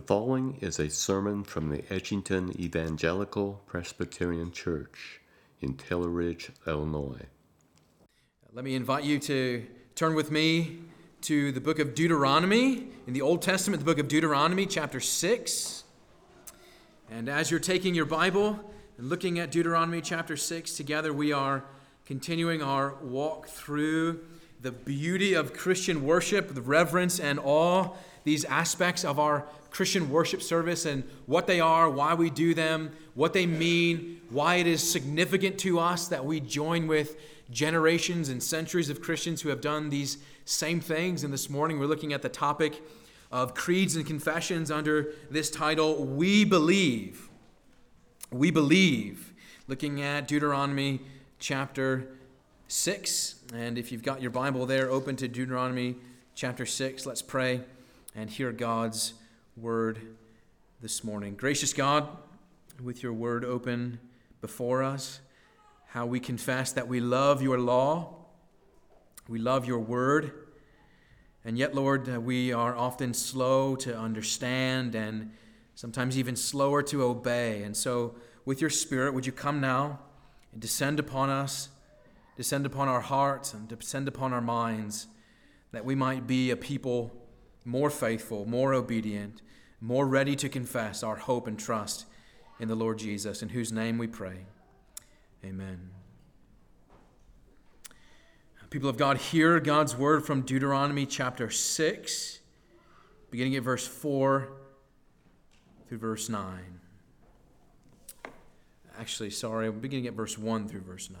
The following is a sermon from the Edgington Evangelical Presbyterian Church in Taylor Ridge, Illinois. Let me invite you to turn with me to the book of Deuteronomy in the Old Testament, the book of Deuteronomy, chapter 6. And as you're taking your Bible and looking at Deuteronomy chapter 6 together, we are continuing our walk through the beauty of Christian worship, the reverence and awe, these aspects of our Christian worship service and what they are, why we do them, what they mean, why it is significant to us that we join with generations and centuries of Christians who have done these same things. And this morning we're looking at the topic of creeds and confessions under this title, We Believe. We Believe. Looking at Deuteronomy chapter 6. And if you've got your Bible there, open to Deuteronomy chapter 6. Let's pray and hear God's word this morning. Gracious God, with your word open before us, how we confess that we love your law, we love your word, and yet, Lord, uh, we are often slow to understand and sometimes even slower to obey. And so, with your Spirit, would you come now and descend upon us, descend upon our hearts, and descend upon our minds, that we might be a people more faithful, more obedient, more ready to confess our hope and trust in the Lord Jesus, in whose name we pray. Amen. People of God, hear God's word from Deuteronomy chapter 6, beginning at verse 4 through verse 9. Actually, sorry, beginning at verse 1 through verse 9.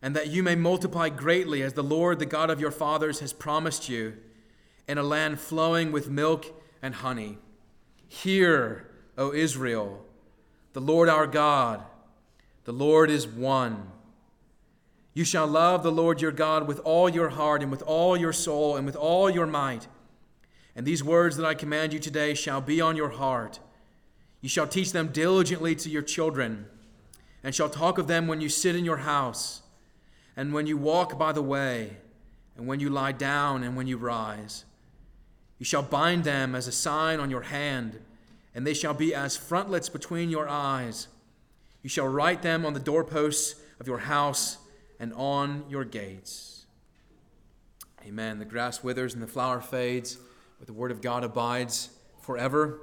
and that you may multiply greatly, as the Lord, the God of your fathers, has promised you, in a land flowing with milk and honey. Hear, O Israel, the Lord our God, the Lord is one. You shall love the Lord your God with all your heart and with all your soul and with all your might. And these words that I command you today shall be on your heart. You shall teach them diligently to your children, and shall talk of them when you sit in your house, and when you walk by the way, and when you lie down, and when you rise. You shall bind them as a sign on your hand, and they shall be as frontlets between your eyes. You shall write them on the doorposts of your house and on your gates. Amen. The grass withers and the flower fades, but the word of God abides forever.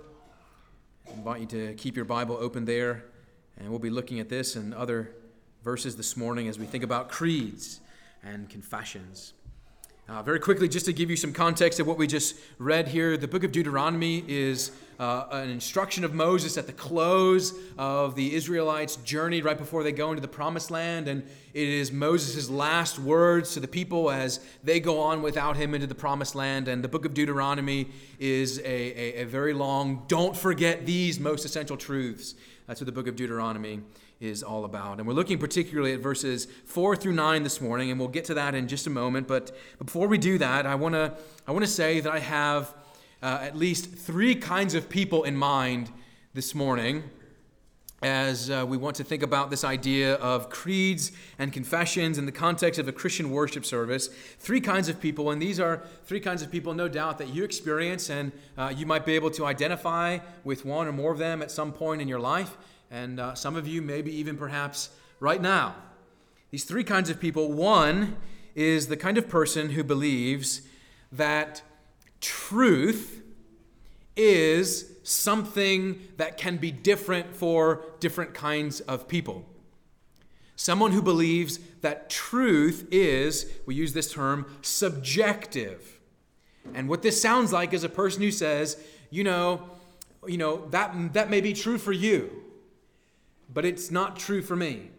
I invite you to keep your Bible open there, and we'll be looking at this and other verses this morning as we think about creeds and confessions. Uh, very quickly, just to give you some context of what we just read here, the book of Deuteronomy is uh, an instruction of Moses at the close of the Israelites' journey right before they go into the promised land. And it is Moses' last words to the people as they go on without him into the promised land. And the book of Deuteronomy is a, a, a very long, don't forget these most essential truths. That's what the book of Deuteronomy is all about. And we're looking particularly at verses 4 through 9 this morning, and we'll get to that in just a moment. But before we do that, I want to I wanna say that I have uh, at least three kinds of people in mind this morning as uh, we want to think about this idea of creeds and confessions in the context of a Christian worship service. Three kinds of people, and these are three kinds of people, no doubt, that you experience, and uh, you might be able to identify with one or more of them at some point in your life and uh, some of you, maybe even perhaps right now. These three kinds of people one is the kind of person who believes that truth is something that can be different for different kinds of people. Someone who believes that truth is, we use this term, subjective. And what this sounds like is a person who says, you know, you know, that, that may be true for you but it's not true for me.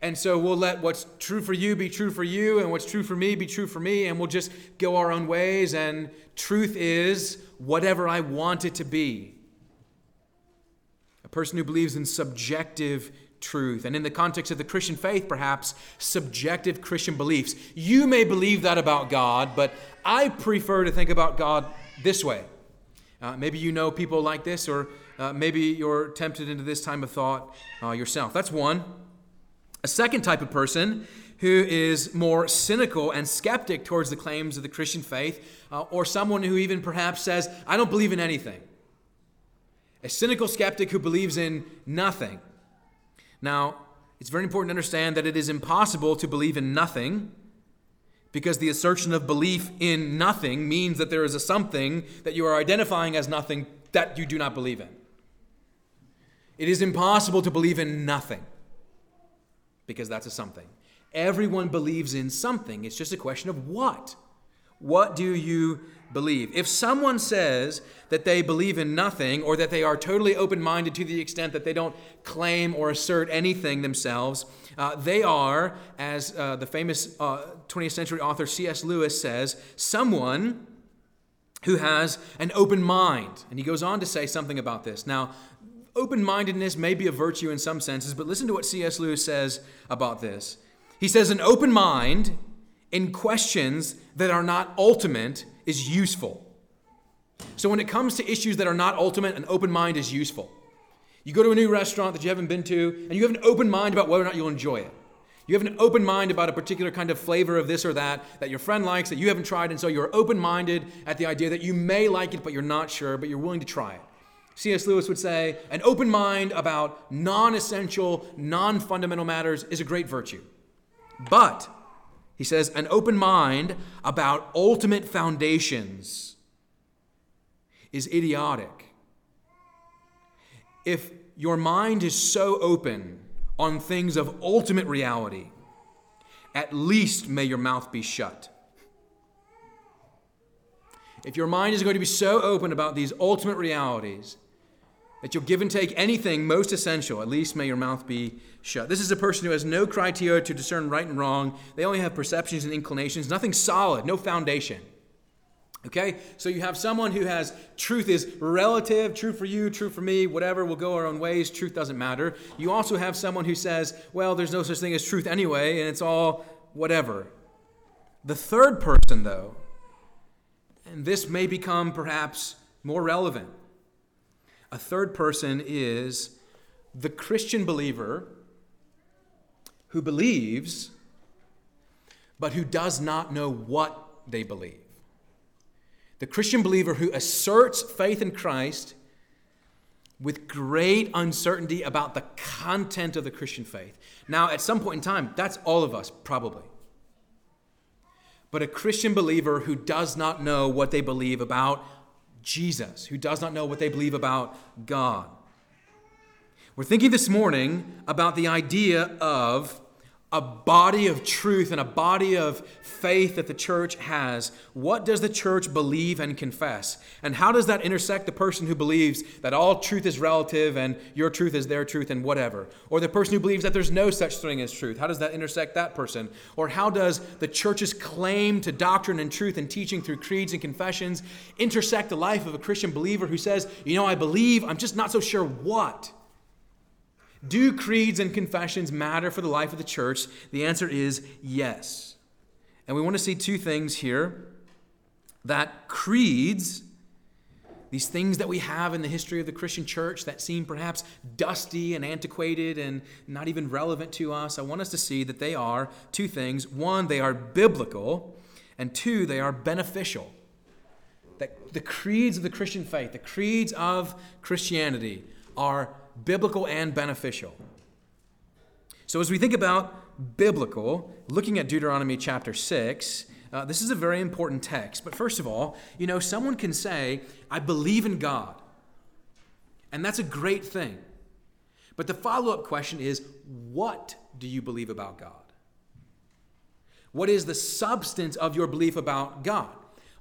And so we'll let what's true for you be true for you, and what's true for me be true for me, and we'll just go our own ways. And truth is whatever I want it to be. A person who believes in subjective truth. And in the context of the Christian faith, perhaps subjective Christian beliefs. You may believe that about God, but I prefer to think about God this way. Uh, maybe you know people like this, or uh, maybe you're tempted into this time of thought uh, yourself. That's one. A second type of person who is more cynical and skeptic towards the claims of the Christian faith, uh, or someone who even perhaps says, I don't believe in anything. A cynical skeptic who believes in nothing. Now, it's very important to understand that it is impossible to believe in nothing because the assertion of belief in nothing means that there is a something that you are identifying as nothing that you do not believe in. It is impossible to believe in nothing because that's a something. Everyone believes in something. It's just a question of what. What do you believe? If someone says that they believe in nothing or that they are totally open minded to the extent that they don't claim or assert anything themselves, uh, they are, as uh, the famous uh, 20th century author C.S. Lewis says, someone who has an open mind. And he goes on to say something about this. Now, open mindedness may be a virtue in some senses, but listen to what C.S. Lewis says about this. He says, An open mind in questions that are not ultimate is useful. So, when it comes to issues that are not ultimate, an open mind is useful. You go to a new restaurant that you haven't been to, and you have an open mind about whether or not you'll enjoy it. You have an open mind about a particular kind of flavor of this or that that your friend likes that you haven't tried, and so you're open minded at the idea that you may like it, but you're not sure, but you're willing to try it. C.S. Lewis would say an open mind about non essential, non fundamental matters is a great virtue. But, he says, an open mind about ultimate foundations is idiotic if your mind is so open on things of ultimate reality, at least may your mouth be shut. If your mind is going to be so open about these ultimate realities that you'll give and take anything most essential, at least may your mouth be shut. This is a person who has no criteria to discern right and wrong. They only have perceptions and inclinations, nothing solid, no foundation. Okay? So you have someone who has truth is relative, true for you, true for me, whatever, we'll go our own ways, truth doesn't matter. You also have someone who says, well, there's no such thing as truth anyway, and it's all whatever. The third person, though, and this may become perhaps more relevant, a third person is the Christian believer who believes, but who does not know what they believe. The Christian believer who asserts faith in Christ with great uncertainty about the content of the Christian faith. Now, at some point in time, that's all of us, probably. But a Christian believer who does not know what they believe about Jesus, who does not know what they believe about God. We're thinking this morning about the idea of a body of truth and a body of faith that the church has, what does the church believe and confess? And how does that intersect the person who believes that all truth is relative and your truth is their truth and whatever? Or the person who believes that there's no such thing as truth? How does that intersect that person? Or how does the church's claim to doctrine and truth and teaching through creeds and confessions intersect the life of a Christian believer who says, you know, I believe, I'm just not so sure what? Do creeds and confessions matter for the life of the church? The answer is yes. And we want to see two things here that creeds, these things that we have in the history of the Christian church that seem perhaps dusty and antiquated and not even relevant to us, I want us to see that they are two things. One, they are biblical, and two, they are beneficial. That the creeds of the Christian faith, the creeds of Christianity, are biblical and beneficial. So, as we think about biblical, looking at Deuteronomy chapter 6, uh, this is a very important text. But first of all, you know, someone can say, I believe in God. And that's a great thing. But the follow up question is, what do you believe about God? What is the substance of your belief about God?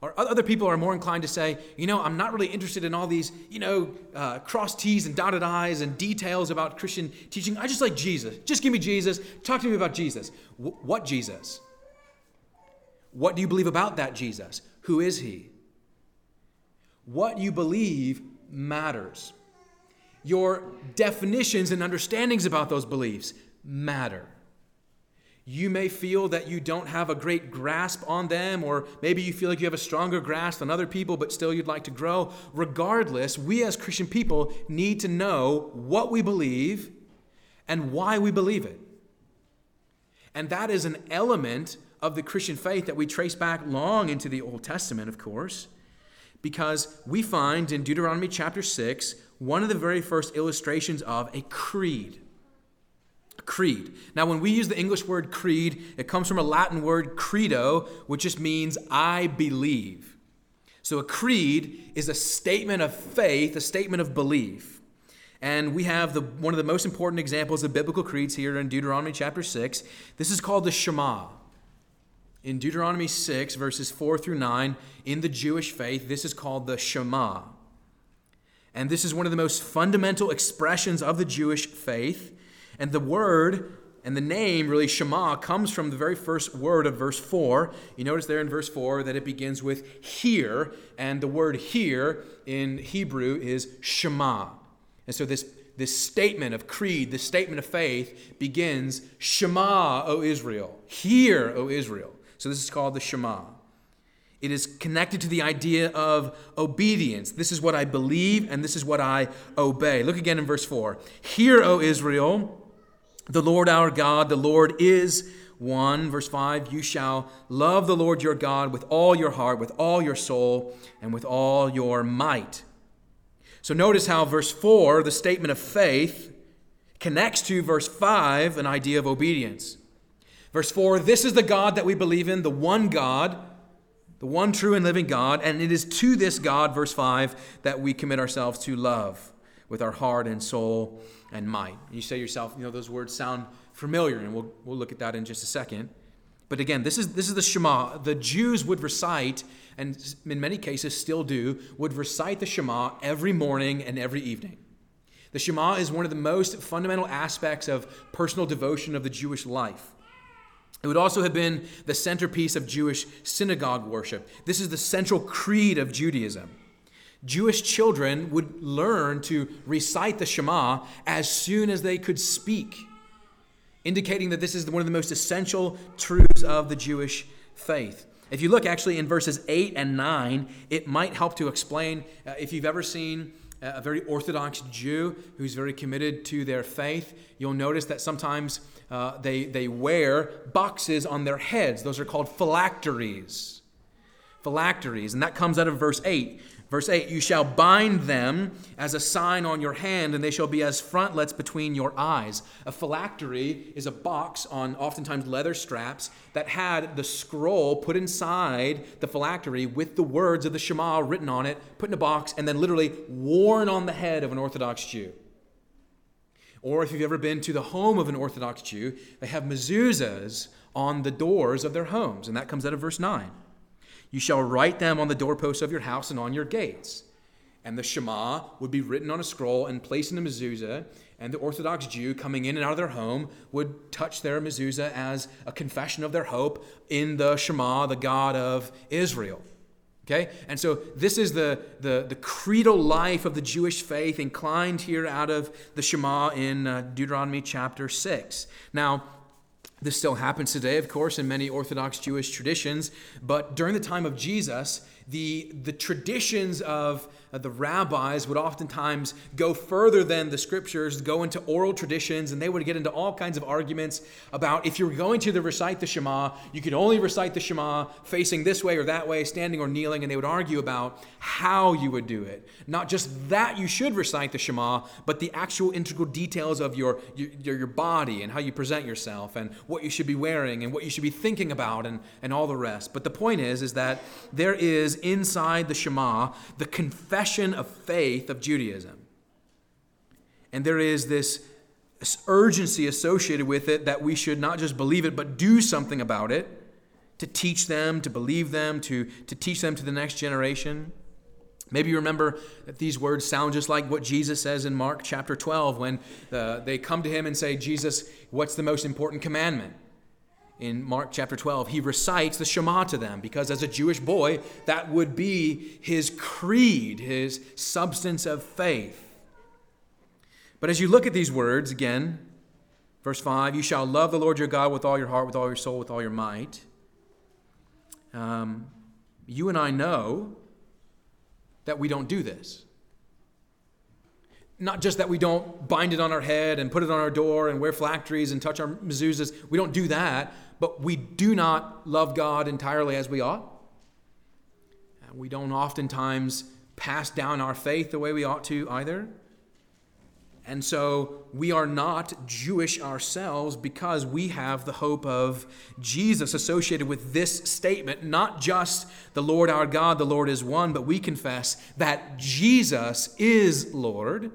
Or other people are more inclined to say, you know, I'm not really interested in all these, you know, uh, cross T's and dotted I's and details about Christian teaching. I just like Jesus. Just give me Jesus. Talk to me about Jesus. W- what Jesus? What do you believe about that Jesus? Who is he? What you believe matters. Your definitions and understandings about those beliefs matter. You may feel that you don't have a great grasp on them, or maybe you feel like you have a stronger grasp than other people, but still you'd like to grow. Regardless, we as Christian people need to know what we believe and why we believe it. And that is an element of the Christian faith that we trace back long into the Old Testament, of course, because we find in Deuteronomy chapter 6 one of the very first illustrations of a creed creed. Now, when we use the English word creed, it comes from a Latin word credo, which just means I believe. So, a creed is a statement of faith, a statement of belief. And we have the, one of the most important examples of biblical creeds here in Deuteronomy chapter 6. This is called the Shema. In Deuteronomy 6, verses 4 through 9, in the Jewish faith, this is called the Shema. And this is one of the most fundamental expressions of the Jewish faith. And the word and the name, really, Shema, comes from the very first word of verse 4. You notice there in verse 4 that it begins with hear, and the word hear in Hebrew is Shema. And so this, this statement of creed, this statement of faith, begins Shema, O Israel. Hear, O Israel. So this is called the Shema. It is connected to the idea of obedience. This is what I believe, and this is what I obey. Look again in verse 4. Hear, O Israel. The Lord our God, the Lord is one. Verse 5 You shall love the Lord your God with all your heart, with all your soul, and with all your might. So notice how verse 4, the statement of faith, connects to verse 5, an idea of obedience. Verse 4 This is the God that we believe in, the one God, the one true and living God, and it is to this God, verse 5, that we commit ourselves to love with our heart and soul and might. And you say to yourself, you know, those words sound familiar, and we'll, we'll look at that in just a second. But again, this is, this is the Shema. The Jews would recite, and in many cases still do, would recite the Shema every morning and every evening. The Shema is one of the most fundamental aspects of personal devotion of the Jewish life. It would also have been the centerpiece of Jewish synagogue worship. This is the central creed of Judaism. Jewish children would learn to recite the Shema as soon as they could speak, indicating that this is one of the most essential truths of the Jewish faith. If you look actually in verses 8 and 9, it might help to explain uh, if you've ever seen a very Orthodox Jew who's very committed to their faith, you'll notice that sometimes uh, they, they wear boxes on their heads. Those are called phylacteries. Phylacteries. And that comes out of verse 8. Verse 8 You shall bind them as a sign on your hand, and they shall be as frontlets between your eyes. A phylactery is a box on oftentimes leather straps that had the scroll put inside the phylactery with the words of the Shema written on it, put in a box, and then literally worn on the head of an Orthodox Jew. Or if you've ever been to the home of an Orthodox Jew, they have mezuzahs on the doors of their homes, and that comes out of verse 9. You shall write them on the doorposts of your house and on your gates. And the Shema would be written on a scroll and placed in a mezuzah, and the Orthodox Jew coming in and out of their home would touch their mezuzah as a confession of their hope in the Shema, the God of Israel. Okay? And so this is the, the, the creedal life of the Jewish faith inclined here out of the Shema in uh, Deuteronomy chapter 6. Now, this still happens today, of course, in many Orthodox Jewish traditions, but during the time of Jesus, the, the traditions of uh, the rabbis would oftentimes go further than the scriptures, go into oral traditions, and they would get into all kinds of arguments about if you were going to the recite the Shema, you could only recite the Shema facing this way or that way, standing or kneeling, and they would argue about how you would do it. Not just that you should recite the Shema, but the actual integral details of your, your, your body and how you present yourself and what you should be wearing and what you should be thinking about and, and all the rest. But the point is, is that there is inside the Shema the confession of faith of Judaism. And there is this urgency associated with it that we should not just believe it, but do something about it to teach them, to believe them, to, to teach them to the next generation. Maybe you remember that these words sound just like what Jesus says in Mark chapter 12 when uh, they come to him and say, Jesus, what's the most important commandment? In Mark chapter 12, he recites the Shema to them because as a Jewish boy, that would be his creed, his substance of faith. But as you look at these words again, verse 5, you shall love the Lord your God with all your heart, with all your soul, with all your might. Um, you and I know that we don't do this. Not just that we don't bind it on our head and put it on our door and wear phylacteries and touch our mezuzahs. We don't do that, but we do not love God entirely as we ought. We don't oftentimes pass down our faith the way we ought to either. And so we are not Jewish ourselves because we have the hope of Jesus associated with this statement. Not just the Lord our God, the Lord is one, but we confess that Jesus is Lord.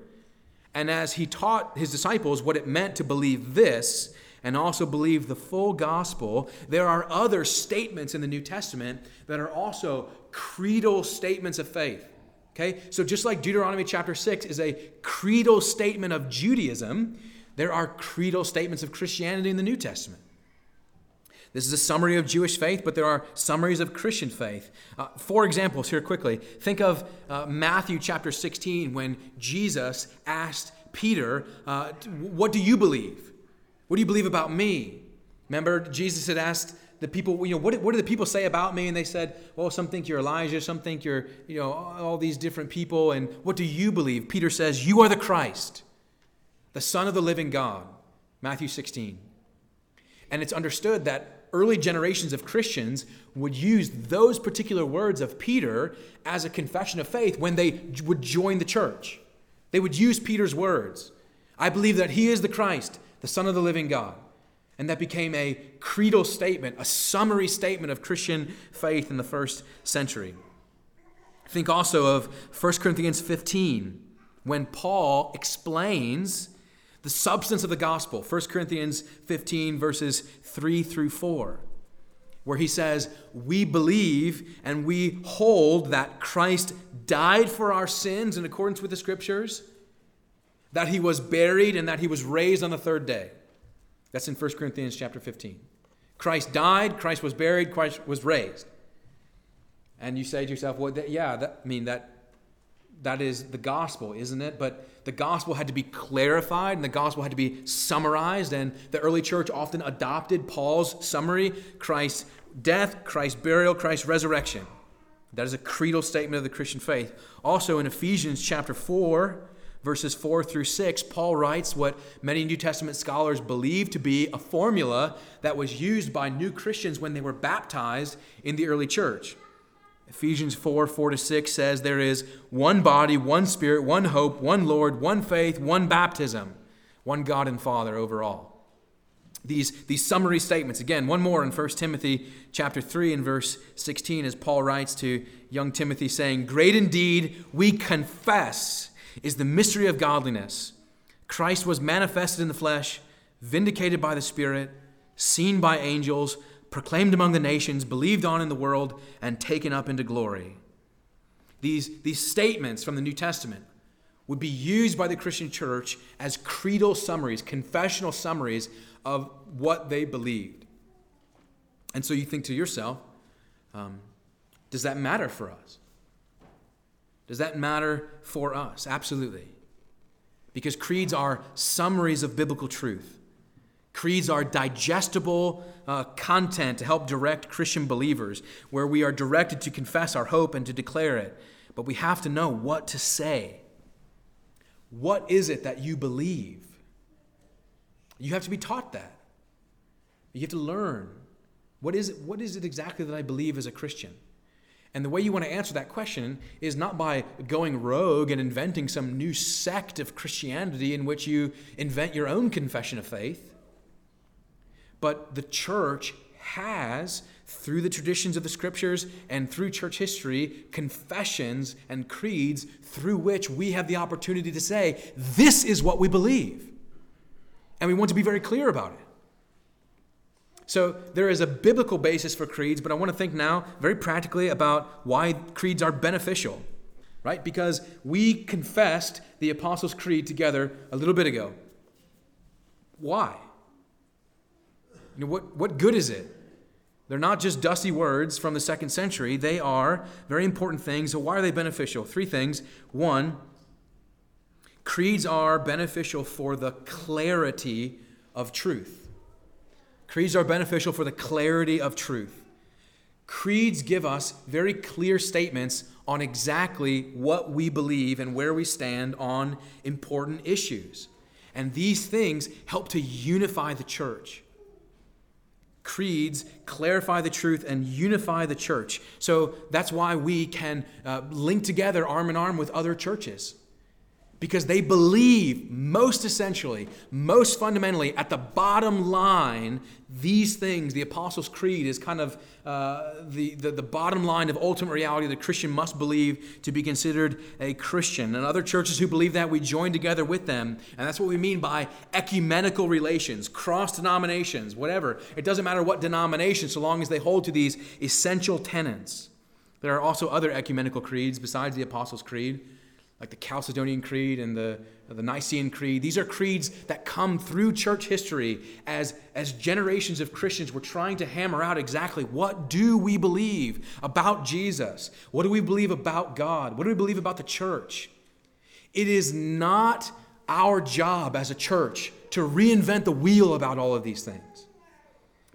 And as he taught his disciples what it meant to believe this and also believe the full gospel, there are other statements in the New Testament that are also creedal statements of faith. Okay? So just like Deuteronomy chapter 6 is a creedal statement of Judaism, there are creedal statements of Christianity in the New Testament. This is a summary of Jewish faith, but there are summaries of Christian faith. Uh, four examples here quickly. Think of uh, Matthew chapter 16 when Jesus asked Peter, uh, What do you believe? What do you believe about me? Remember, Jesus had asked the people, you know, what, what do the people say about me? And they said, well, some think you're Elijah, some think you're, you know, all these different people. And what do you believe? Peter says, you are the Christ, the Son of the living God. Matthew 16. And it's understood that early generations of Christians would use those particular words of Peter as a confession of faith when they would join the church. They would use Peter's words. I believe that he is the Christ, the Son of the living God. And that became a creedal statement, a summary statement of Christian faith in the first century. Think also of 1 Corinthians 15, when Paul explains the substance of the gospel. 1 Corinthians 15, verses 3 through 4, where he says, We believe and we hold that Christ died for our sins in accordance with the scriptures, that he was buried, and that he was raised on the third day. That's in 1 Corinthians chapter 15. Christ died, Christ was buried, Christ was raised. And you say to yourself, well, that, yeah, that, I mean, that, that is the gospel, isn't it? But the gospel had to be clarified and the gospel had to be summarized. And the early church often adopted Paul's summary Christ's death, Christ's burial, Christ's resurrection. That is a creedal statement of the Christian faith. Also in Ephesians chapter 4, verses 4 through 6, Paul writes what many New Testament scholars believe to be a formula that was used by new Christians when they were baptized in the early church. Ephesians 4 4 to 6 says, There is one body, one spirit, one hope, one Lord, one faith, one baptism, one God and Father over all. These, these summary statements, again, one more in 1 Timothy chapter 3 and verse 16, as Paul writes to young Timothy, saying, Great indeed, we confess is the mystery of godliness. Christ was manifested in the flesh, vindicated by the Spirit, seen by angels, proclaimed among the nations, believed on in the world, and taken up into glory. These, these statements from the New Testament would be used by the Christian church as creedal summaries, confessional summaries of what they believed. And so you think to yourself, um, does that matter for us? Does that matter for us? Absolutely. Because creeds are summaries of biblical truth. Creeds are digestible uh, content to help direct Christian believers, where we are directed to confess our hope and to declare it. But we have to know what to say. What is it that you believe? You have to be taught that. You have to learn. What is it, what is it exactly that I believe as a Christian? And the way you want to answer that question is not by going rogue and inventing some new sect of Christianity in which you invent your own confession of faith. But the church has, through the traditions of the scriptures and through church history, confessions and creeds through which we have the opportunity to say, this is what we believe. And we want to be very clear about it. So there is a biblical basis for creeds, but I want to think now very practically about why creeds are beneficial, right? Because we confessed the Apostles' Creed together a little bit ago. Why? You know, what, what good is it? They're not just dusty words from the second century. They are very important things. So, why are they beneficial? Three things. One, creeds are beneficial for the clarity of truth. Creeds are beneficial for the clarity of truth. Creeds give us very clear statements on exactly what we believe and where we stand on important issues. And these things help to unify the church creeds clarify the truth and unify the church. So that's why we can uh, link together arm in arm with other churches. Because they believe, most essentially, most fundamentally, at the bottom line, these things. The Apostles' Creed is kind of uh, the, the, the bottom line of ultimate reality the Christian must believe to be considered a Christian. And other churches who believe that, we join together with them. And that's what we mean by ecumenical relations, cross denominations, whatever. It doesn't matter what denomination, so long as they hold to these essential tenets. There are also other ecumenical creeds besides the Apostles' Creed like the Chalcedonian Creed and the, the Nicene Creed. These are creeds that come through church history as, as generations of Christians were trying to hammer out exactly what do we believe about Jesus? What do we believe about God? What do we believe about the church? It is not our job as a church to reinvent the wheel about all of these things,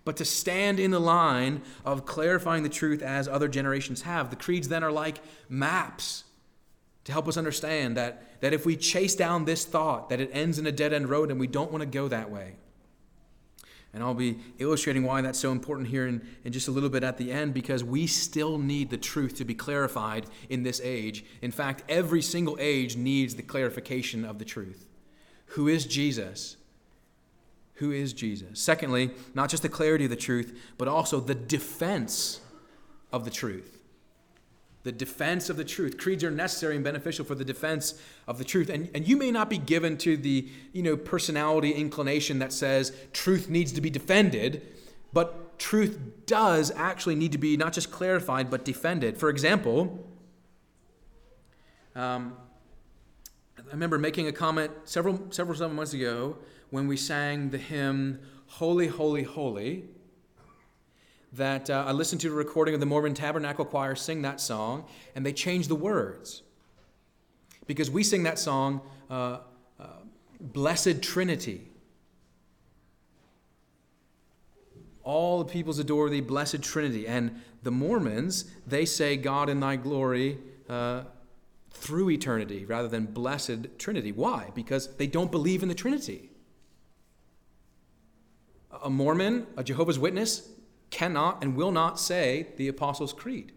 but to stand in the line of clarifying the truth as other generations have. The creeds then are like maps to help us understand that, that if we chase down this thought, that it ends in a dead end road and we don't want to go that way. And I'll be illustrating why that's so important here in, in just a little bit at the end because we still need the truth to be clarified in this age. In fact, every single age needs the clarification of the truth. Who is Jesus? Who is Jesus? Secondly, not just the clarity of the truth, but also the defense of the truth the defense of the truth. Creeds are necessary and beneficial for the defense of the truth. And, and you may not be given to the you know, personality inclination that says truth needs to be defended, but truth does actually need to be not just clarified, but defended. For example, um, I remember making a comment several, several, several months ago when we sang the hymn, Holy, Holy, Holy that uh, I listened to a recording of the Mormon Tabernacle Choir sing that song, and they changed the words. Because we sing that song, uh, uh, Blessed Trinity. All the peoples adore thee, Blessed Trinity. And the Mormons, they say God in thy glory uh, through eternity rather than Blessed Trinity. Why? Because they don't believe in the Trinity. A Mormon, a Jehovah's Witness, cannot and will not say the Apostles' Creed.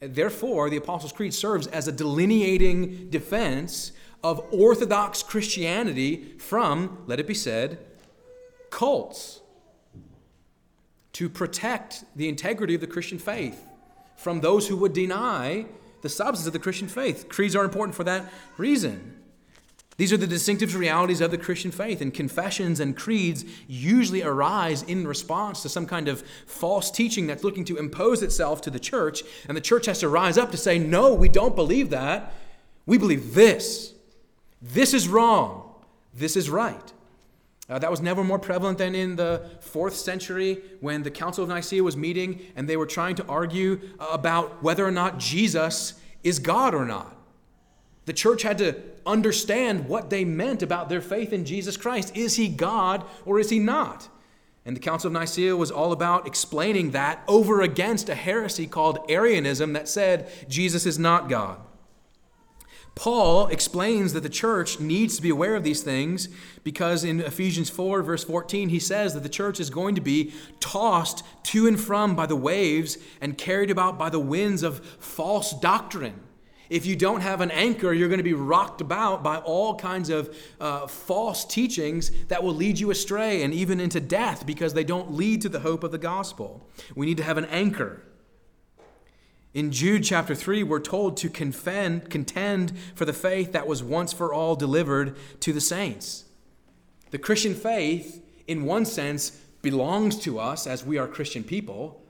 Therefore, the Apostles' Creed serves as a delineating defense of Orthodox Christianity from, let it be said, cults. To protect the integrity of the Christian faith from those who would deny the substance of the Christian faith. Creeds are important for that reason. These are the distinctive realities of the Christian faith, and confessions and creeds usually arise in response to some kind of false teaching that's looking to impose itself to the church, and the church has to rise up to say, No, we don't believe that. We believe this. This is wrong. This is right. Uh, that was never more prevalent than in the fourth century when the Council of Nicaea was meeting and they were trying to argue about whether or not Jesus is God or not. The church had to understand what they meant about their faith in Jesus Christ. Is he God or is he not? And the Council of Nicaea was all about explaining that over against a heresy called Arianism that said Jesus is not God. Paul explains that the church needs to be aware of these things because in Ephesians 4, verse 14, he says that the church is going to be tossed to and from by the waves and carried about by the winds of false doctrine. If you don't have an anchor, you're going to be rocked about by all kinds of uh, false teachings that will lead you astray and even into death because they don't lead to the hope of the gospel. We need to have an anchor. In Jude chapter 3, we're told to contend, contend for the faith that was once for all delivered to the saints. The Christian faith, in one sense, belongs to us as we are Christian people,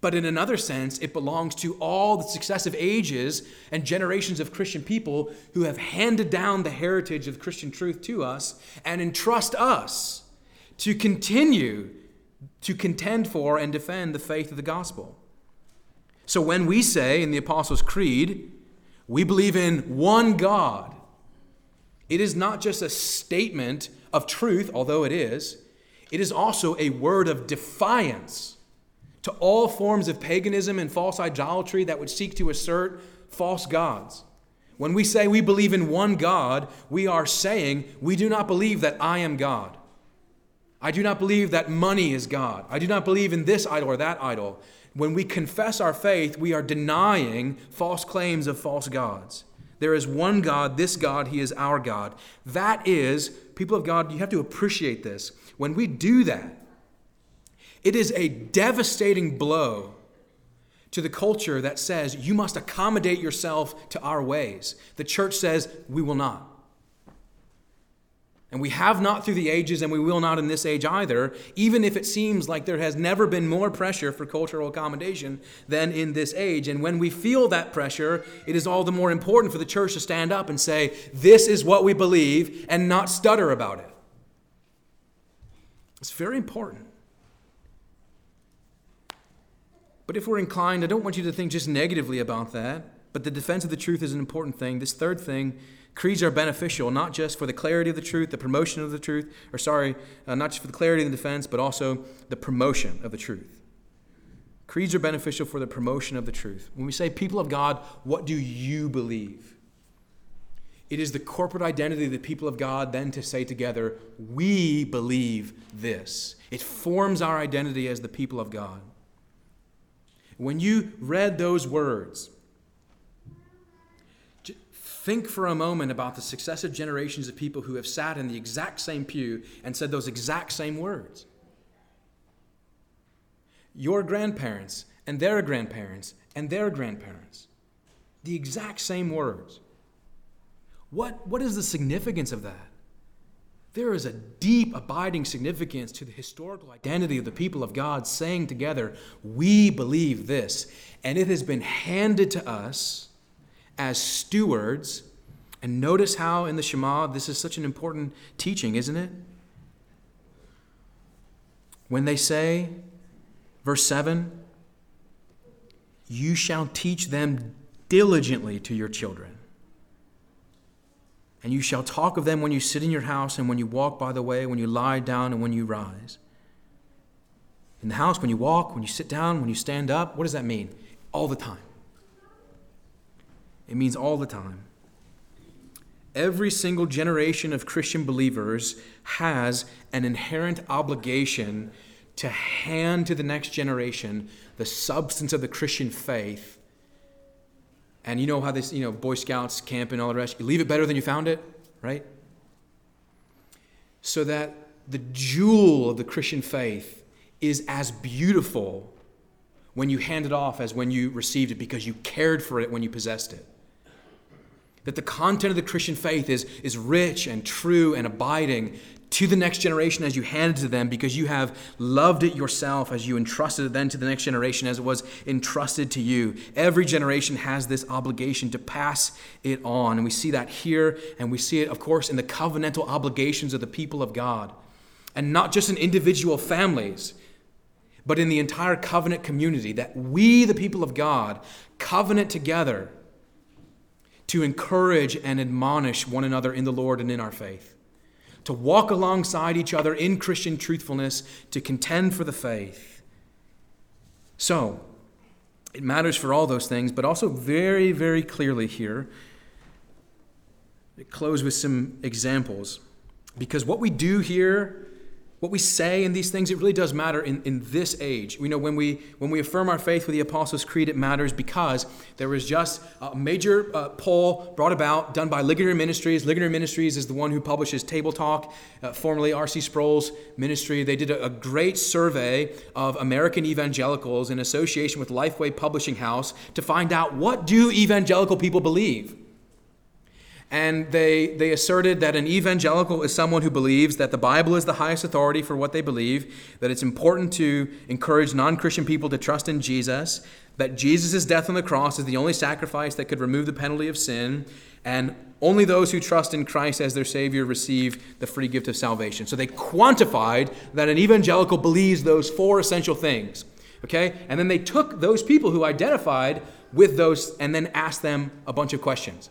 but in another sense, it belongs to all the successive ages and generations of Christian people who have handed down the heritage of Christian truth to us and entrust us to continue to contend for and defend the faith of the gospel. So when we say in the Apostles' Creed, we believe in one God, it is not just a statement of truth, although it is, it is also a word of defiance to all forms of paganism and false idolatry that would seek to assert false gods. When we say we believe in one God, we are saying we do not believe that I am God. I do not believe that money is God. I do not believe in this idol or that idol. When we confess our faith, we are denying false claims of false gods. There is one God, this God, He is our God. That is, people of God, you have to appreciate this. When we do that, it is a devastating blow to the culture that says you must accommodate yourself to our ways. The church says we will not. And we have not through the ages, and we will not in this age either, even if it seems like there has never been more pressure for cultural accommodation than in this age. And when we feel that pressure, it is all the more important for the church to stand up and say, This is what we believe, and not stutter about it. It's very important. But if we're inclined, I don't want you to think just negatively about that, but the defense of the truth is an important thing. This third thing Creeds are beneficial not just for the clarity of the truth, the promotion of the truth, or sorry, uh, not just for the clarity of the defense, but also the promotion of the truth. Creeds are beneficial for the promotion of the truth. When we say, people of God, what do you believe? It is the corporate identity of the people of God then to say together, we believe this. It forms our identity as the people of God. When you read those words, Think for a moment about the successive generations of people who have sat in the exact same pew and said those exact same words. Your grandparents and their grandparents and their grandparents. The exact same words. What, what is the significance of that? There is a deep, abiding significance to the historical identity of the people of God saying together, We believe this. And it has been handed to us as stewards. And notice how in the Shema this is such an important teaching, isn't it? When they say, verse 7, you shall teach them diligently to your children. And you shall talk of them when you sit in your house and when you walk by the way, when you lie down and when you rise. In the house, when you walk, when you sit down, when you stand up, what does that mean? All the time. It means all the time. Every single generation of Christian believers has an inherent obligation to hand to the next generation the substance of the Christian faith. And you know how this, you know, Boy Scouts camp and all the rest, you leave it better than you found it, right? So that the jewel of the Christian faith is as beautiful when you hand it off as when you received it because you cared for it when you possessed it that the content of the Christian faith is, is rich and true and abiding to the next generation as you hand it to them because you have loved it yourself as you entrusted it then to the next generation as it was entrusted to you. Every generation has this obligation to pass it on. And we see that here, and we see it, of course, in the covenantal obligations of the people of God. And not just in individual families, but in the entire covenant community, that we, the people of God, covenant together to encourage and admonish one another in the Lord and in our faith, to walk alongside each other in Christian truthfulness, to contend for the faith. So, it matters for all those things, but also very, very clearly here, it close with some examples. Because what we do here what we say in these things, it really does matter in, in this age. We know when we, when we affirm our faith with the Apostles' Creed, it matters because there was just a major uh, poll brought about, done by Ligonier Ministries. Ligonier Ministries is the one who publishes Table Talk, uh, formerly R.C. Sproul's ministry. They did a, a great survey of American evangelicals in association with Lifeway Publishing House to find out what do evangelical people believe. And they, they asserted that an evangelical is someone who believes that the Bible is the highest authority for what they believe, that it's important to encourage non Christian people to trust in Jesus, that Jesus' death on the cross is the only sacrifice that could remove the penalty of sin, and only those who trust in Christ as their Savior receive the free gift of salvation. So they quantified that an evangelical believes those four essential things. Okay? And then they took those people who identified with those and then asked them a bunch of questions.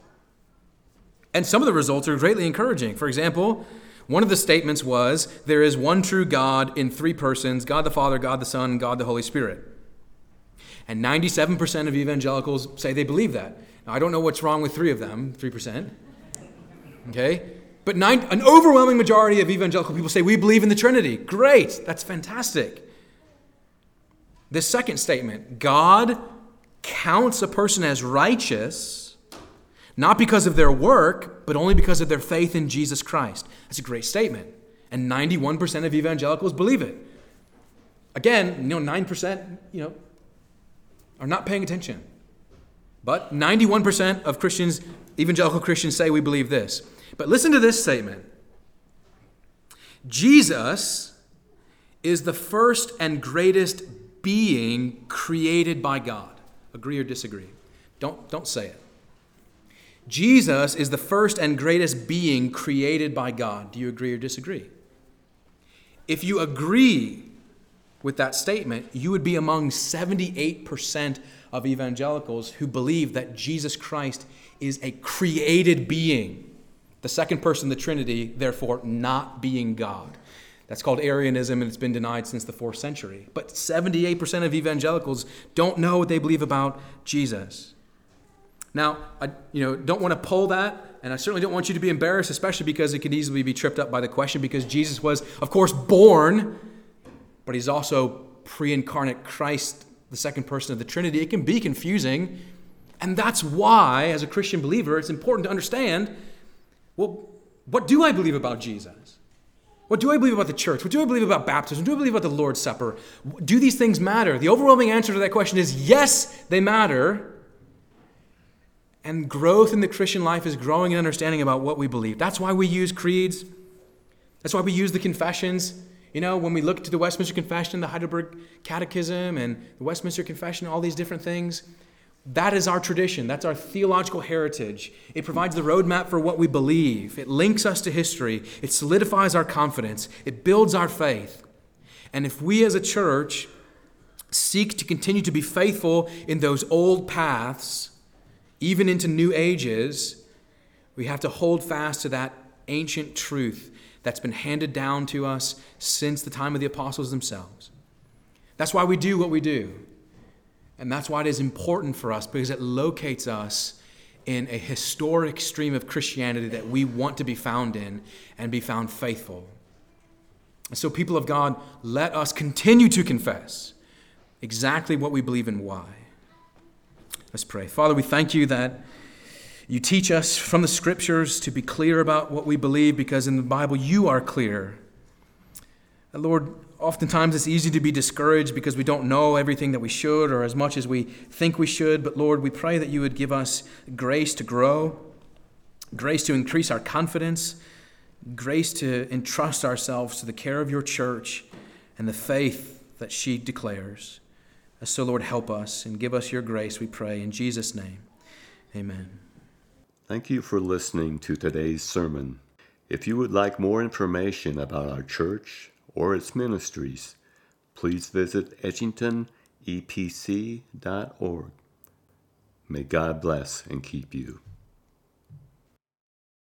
And some of the results are greatly encouraging. For example, one of the statements was there is one true God in three persons God the Father, God the Son, and God the Holy Spirit. And 97% of evangelicals say they believe that. Now, I don't know what's wrong with three of them, 3%. Okay? But nine, an overwhelming majority of evangelical people say we believe in the Trinity. Great, that's fantastic. The second statement God counts a person as righteous, not because of their work, but only because of their faith in Jesus Christ. That's a great statement. And 91% of evangelicals believe it. Again, you know, 9%, you know, are not paying attention. But 91% of Christians, evangelical Christians, say we believe this. But listen to this statement Jesus is the first and greatest being created by God. Agree or disagree? Don't, don't say it. Jesus is the first and greatest being created by God. Do you agree or disagree? If you agree with that statement, you would be among 78% of evangelicals who believe that Jesus Christ is a created being, the second person of the Trinity, therefore not being God. That's called Arianism, and it's been denied since the fourth century. But 78% of evangelicals don't know what they believe about Jesus. Now, I you know, don't want to pull that, and I certainly don't want you to be embarrassed, especially because it could easily be tripped up by the question, because Jesus was, of course, born, but he's also pre incarnate Christ, the second person of the Trinity. It can be confusing. And that's why, as a Christian believer, it's important to understand well, what do I believe about Jesus? What do I believe about the church? What do I believe about baptism? What do I believe about the Lord's Supper? Do these things matter? The overwhelming answer to that question is yes, they matter. And growth in the Christian life is growing in understanding about what we believe. That's why we use creeds. That's why we use the confessions. You know, when we look to the Westminster Confession, the Heidelberg Catechism, and the Westminster Confession, all these different things, that is our tradition. That's our theological heritage. It provides the roadmap for what we believe. It links us to history. It solidifies our confidence. It builds our faith. And if we as a church seek to continue to be faithful in those old paths, even into new ages, we have to hold fast to that ancient truth that's been handed down to us since the time of the apostles themselves. That's why we do what we do. And that's why it is important for us because it locates us in a historic stream of Christianity that we want to be found in and be found faithful. And So, people of God, let us continue to confess exactly what we believe and why. Let's pray. Father, we thank you that you teach us from the scriptures to be clear about what we believe because in the Bible you are clear. Lord, oftentimes it's easy to be discouraged because we don't know everything that we should or as much as we think we should. But Lord, we pray that you would give us grace to grow, grace to increase our confidence, grace to entrust ourselves to the care of your church and the faith that she declares. So, Lord, help us and give us your grace, we pray. In Jesus' name, amen. Thank you for listening to today's sermon. If you would like more information about our church, or its ministries, please visit edgingtonepc.org. May God bless and keep you.